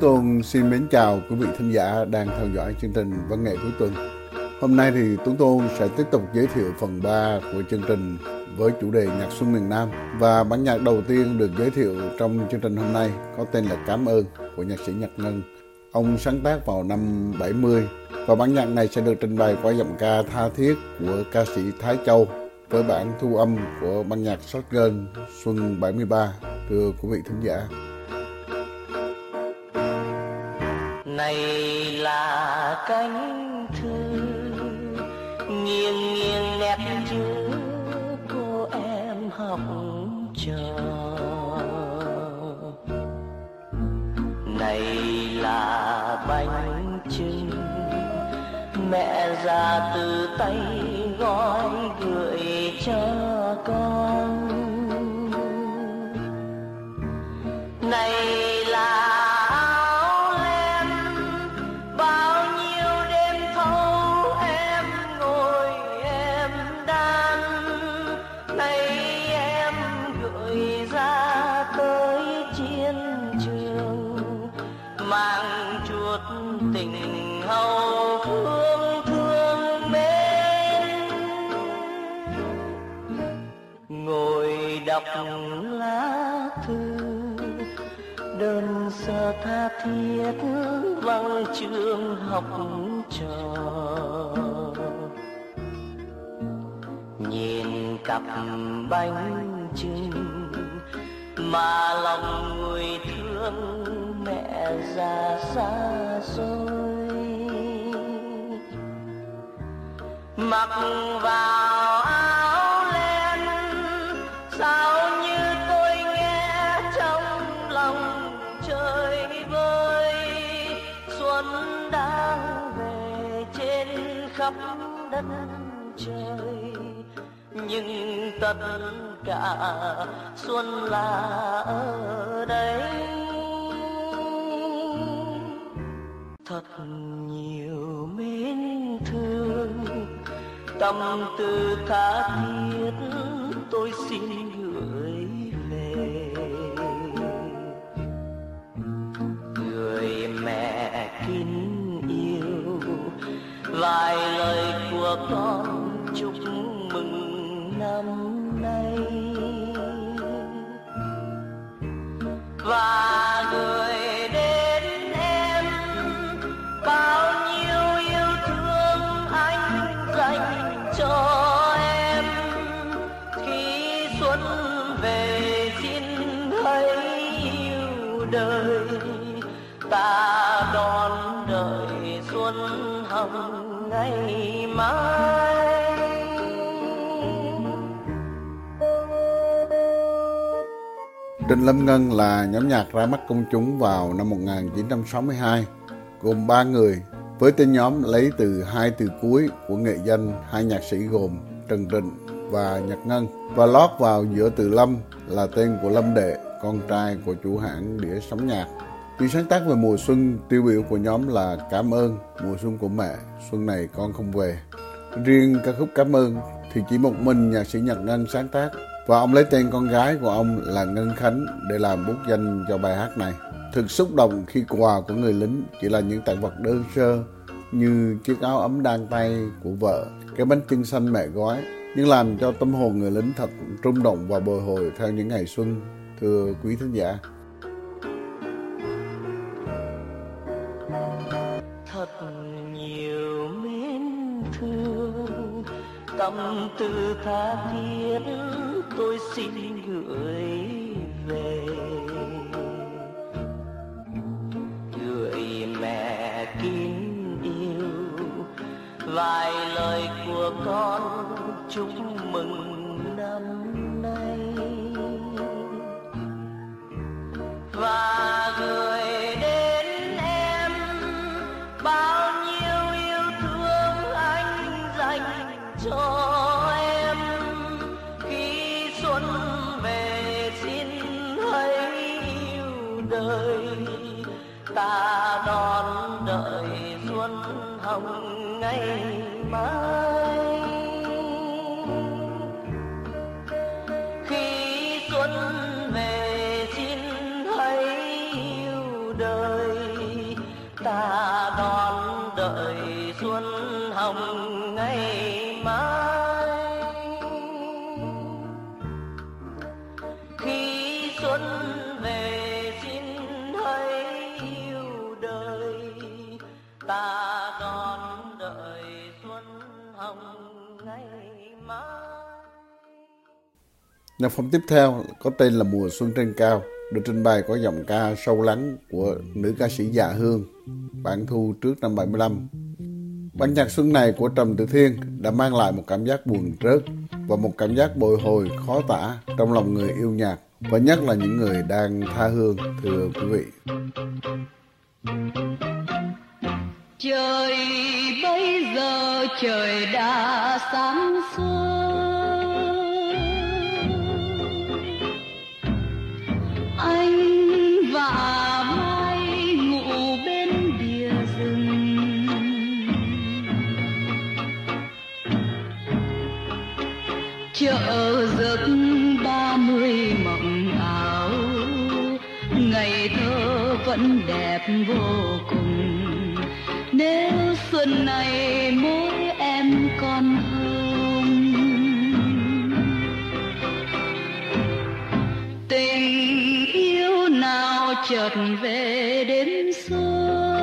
Tôn xin mến chào quý vị thính giả đang theo dõi chương trình Văn nghệ cuối tuần. Hôm nay thì Tuấn Tôn sẽ tiếp tục giới thiệu phần 3 của chương trình với chủ đề nhạc xuân miền Nam và bản nhạc đầu tiên được giới thiệu trong chương trình hôm nay có tên là Cảm ơn của nhạc sĩ Nhật Ngân. Ông sáng tác vào năm 70 và bản nhạc này sẽ được trình bày qua giọng ca tha thiết của ca sĩ Thái Châu với bản thu âm của ban nhạc shotgun Xuân 73 thưa quý vị thính giả. Này là cánh thư. Nghiêng nghiêng nét chữ cô em học trò. Này là bánh trưng, mẹ ra từ tay gói gửi cho con. Đọc lá thư, đơn sơ tha thiết văn chương học trò. Nhìn cặp bánh trưng mà lòng người thương mẹ già xa xôi. Mặc vào đất trời. Nhưng tất cả xuân là ở đây. Thật nhiều mến thương, tâm tư tha thiết tôi xin gửi con chúc mừng năm nay. Và người đến em, bao nhiêu yêu thương anh dành cho em. Khi xuân về xin hãy yêu đời, ta đón đợi xuân hồng ngày mai Trịnh Lâm Ngân là nhóm nhạc ra mắt công chúng vào năm 1962, gồm 3 người, với tên nhóm lấy từ hai từ cuối của nghệ danh hai nhạc sĩ gồm Trần Trịnh và Nhật Ngân, và lót vào giữa từ Lâm là tên của Lâm Đệ, con trai của chủ hãng đĩa sóng nhạc. Tuy sáng tác về mùa xuân, tiêu biểu của nhóm là Cảm ơn, mùa xuân của mẹ, xuân này con không về. Riêng ca khúc Cảm ơn thì chỉ một mình nhạc sĩ Nhật Ngân sáng tác và ông lấy tên con gái của ông là Ngân Khánh để làm bút danh cho bài hát này. Thực xúc động khi quà của người lính chỉ là những tặng vật đơn sơ như chiếc áo ấm đan tay của vợ, cái bánh trưng xanh mẹ gói, nhưng làm cho tâm hồn người lính thật rung động và bồi hồi theo những ngày xuân, thưa quý thính giả. Tâm tư tha thiết, tôi xin gửi về. Gửi mẹ kính yêu, vài lời của con chúc mừng Nhạc phẩm tiếp theo có tên là Mùa Xuân Trên Cao, được trình bày có giọng ca sâu lắng của nữ ca sĩ Dạ Hương, bản thu trước năm 75. Bản nhạc xuân này của Trầm Tự Thiên đã mang lại một cảm giác buồn trớt và một cảm giác bồi hồi khó tả trong lòng người yêu nhạc và nhất là những người đang tha hương thưa quý vị. Trời bây giờ trời đã sáng xuân vẫn đẹp vô cùng. Nếu xuân này mỗi em còn hơn, Tình yêu nào chợt về đêm xuân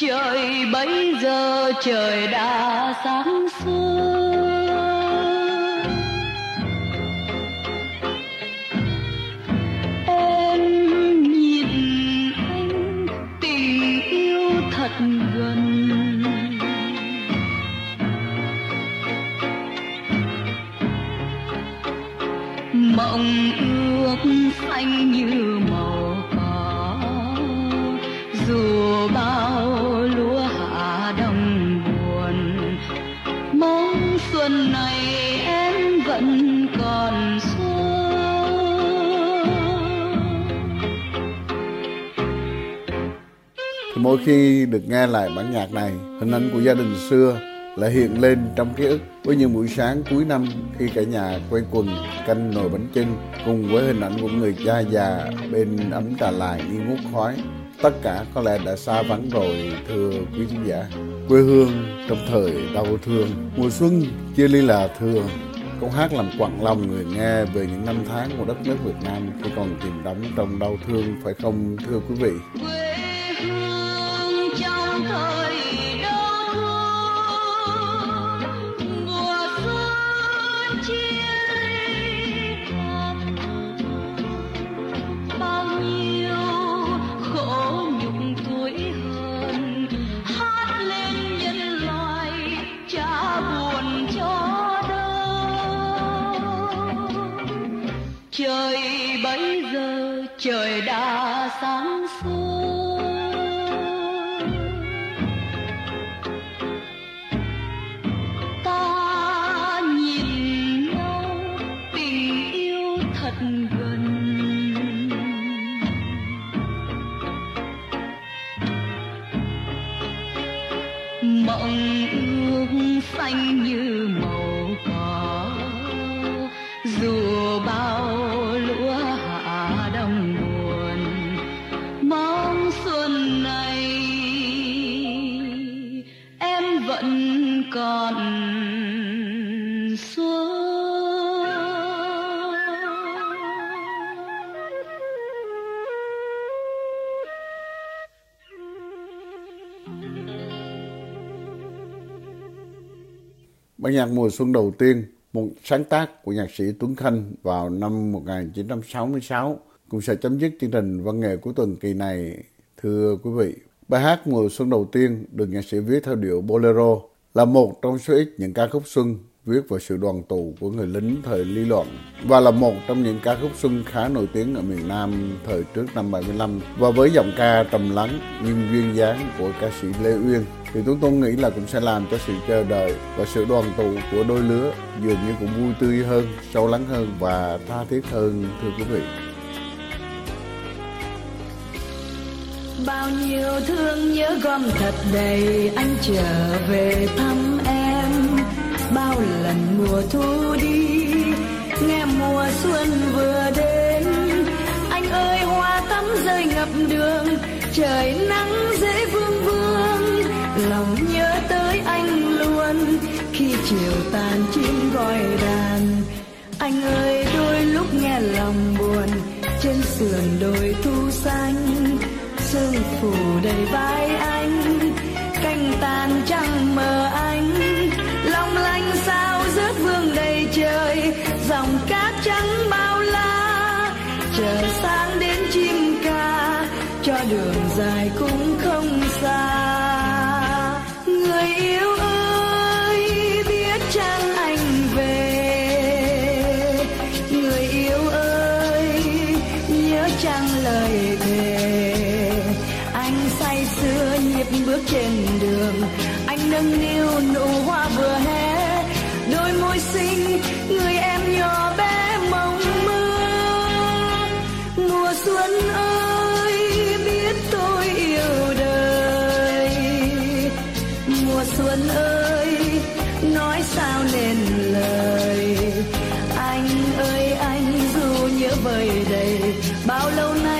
trời bấy giờ trời đã sáng sớm mỗi khi được nghe lại bản nhạc này, hình ảnh của gia đình xưa lại hiện lên trong ký ức với những buổi sáng cuối năm khi cả nhà quây quần canh nồi bánh chưng cùng với hình ảnh của người cha già bên ấm trà lại nghi ngút khói. Tất cả có lẽ đã xa vắng rồi thưa quý khán giả. Quê hương trong thời đau thương, mùa xuân chia ly là thường. Câu hát làm quặn lòng người nghe về những năm tháng của đất nước Việt Nam khi còn chìm đắm trong đau thương phải không thưa quý vị? Trời bấy giờ trời đã sáng sớm ta nhìn nhau tình yêu thật gần. Mộng ước xanh như màu cỏ, dù bao nhạc mùa xuân đầu tiên, một sáng tác của nhạc sĩ Tuấn Khanh vào năm 1966 cũng sẽ chấm dứt chương trình văn nghệ của tuần kỳ này. Thưa quý vị, bài hát mùa xuân đầu tiên được nhạc sĩ viết theo điệu bolero là một trong số ít những ca khúc xuân viết về sự đoàn tụ của người lính thời lý luận và là một trong những ca khúc xuân khá nổi tiếng ở miền Nam thời trước năm 75 và với giọng ca trầm lắng nhưng duyên dáng của ca sĩ Lê Uyên thì chúng tôi nghĩ là cũng sẽ làm cho sự chờ đợi và sự đoàn tụ của đôi lứa dường như cũng vui tươi hơn, sâu lắng hơn và tha thiết hơn thưa quý vị. Bao nhiêu thương nhớ gom thật đầy anh trở về thăm em bao lần mùa thu đi, nghe mùa xuân vừa đến. Anh ơi, hoa tắm rơi ngập đường, trời nắng dễ vương vương. Lòng nhớ tới anh luôn, khi chiều tàn chim gọi đàn. Anh ơi, đôi lúc nghe lòng buồn, trên sườn đồi thu xanh. Sương phủ đầy vai anh, canh tàn trăng mờ anh bước trên đường. Anh nâng niu nụ hoa vừa hé. Đôi môi xinh, người em nhỏ bé mong mơ. Mùa xuân ơi, biết tôi yêu đời. Mùa xuân ơi, nói sao nên lời. Anh ơi, anh dù nhớ vời đầy, bao lâu nay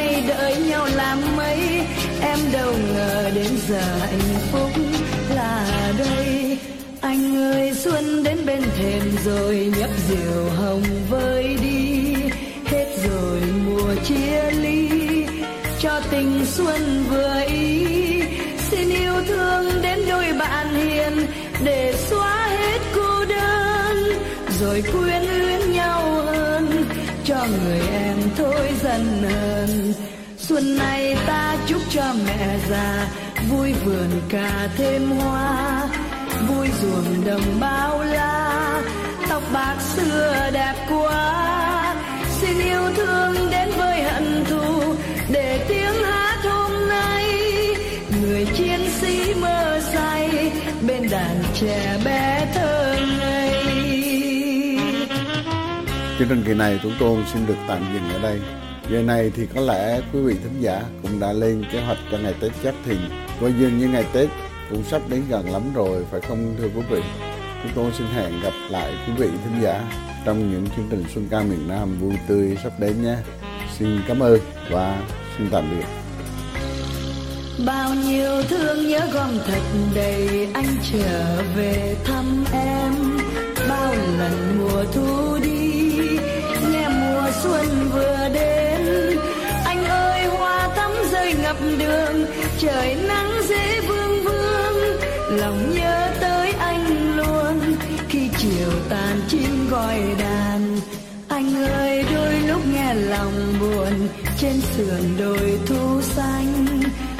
giờ hạnh phúc là đây. Anh ơi, xuân đến bên thềm rồi nhấp rượu hồng vơi đi. Hết rồi mùa chia ly, cho tình xuân vừa ý. Xin yêu thương đến đôi bạn hiền, để xóa hết cô đơn. Rồi quyến luyến nhau hơn, cho người em thôi dần hơn xuân này ta chúc cho mẹ già, vui vườn cà thêm hoa, vui ruộng đồng bao la. Tóc bạc xưa đẹp quá, xin yêu thương đến với hận thù. Để tiếng hát hôm nay, người chiến sĩ mơ say, bên đàn trẻ bé thơ ngây. Chương trình kỳ này chúng tôi xin được tạm dừng ở đây. Giờ này thì có lẽ quý vị thính giả cũng đã lên kế hoạch cho ngày Tết Giáp Thìn và dường như ngày Tết cũng sắp đến gần lắm rồi, phải không, thưa quý vị? Chúng tôi xin hẹn gặp lại quý vị thính giả trong những chương trình Xuân ca miền Nam vui tươi sắp đến nhé. Xin cảm ơn và xin tạm biệt. Bao nhiêu thương nhớ gom thật đầy, anh trở về thăm em Bao lần mùa thu đi, nghe mùa xuân vừa đến đường. Trời nắng dễ vương vương, Lòng nhớ tới anh luôn. Khi chiều tàn chim gọi đàn, anh ơi, đôi lúc nghe lòng buồn. Trên sườn đồi thu xanh,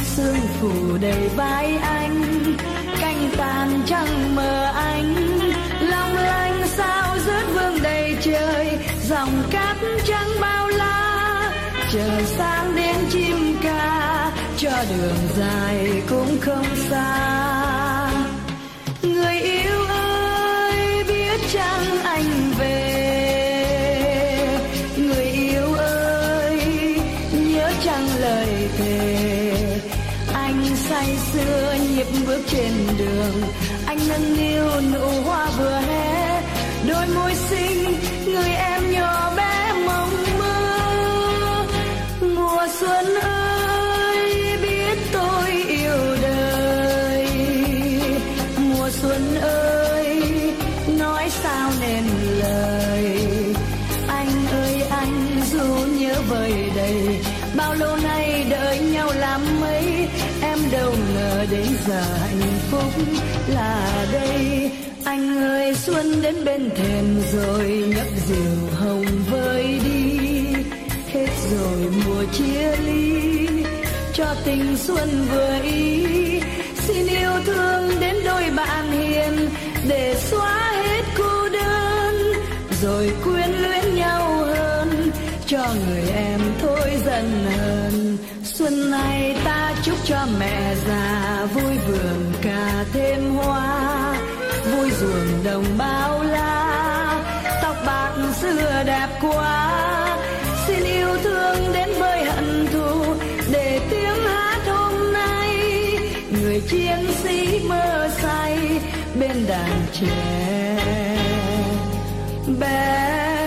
sương phủ đầy vai anh. Canh tàn trăng mờ anh long lanh sao rớt vương đầy trời. Dòng cát trắng bao la, chờ sáng đến chim ca cho đường dài cũng không xa. Người yêu ơi, biết chăng anh về? Người yêu ơi, nhớ chăng lời thề? Anh say sưa nhịp bước trên đường, anh nâng niu nụ hoa vừa hé. Đôi môi xinh, người em hạnh phúc là đây. Anh ơi, xuân đến bên thềm rồi nhấp rượu hồng vơi đi. Hết rồi mùa chia ly, cho tình xuân vừa ý. Cho mẹ già vui vườn cà thêm hoa, vui ruộng đồng bao la. Tóc bạc xưa đẹp quá, xin yêu thương đến với hận thù. Để tiếng hát hôm nay, người chiến sĩ mơ say bên đàn trẻ bé.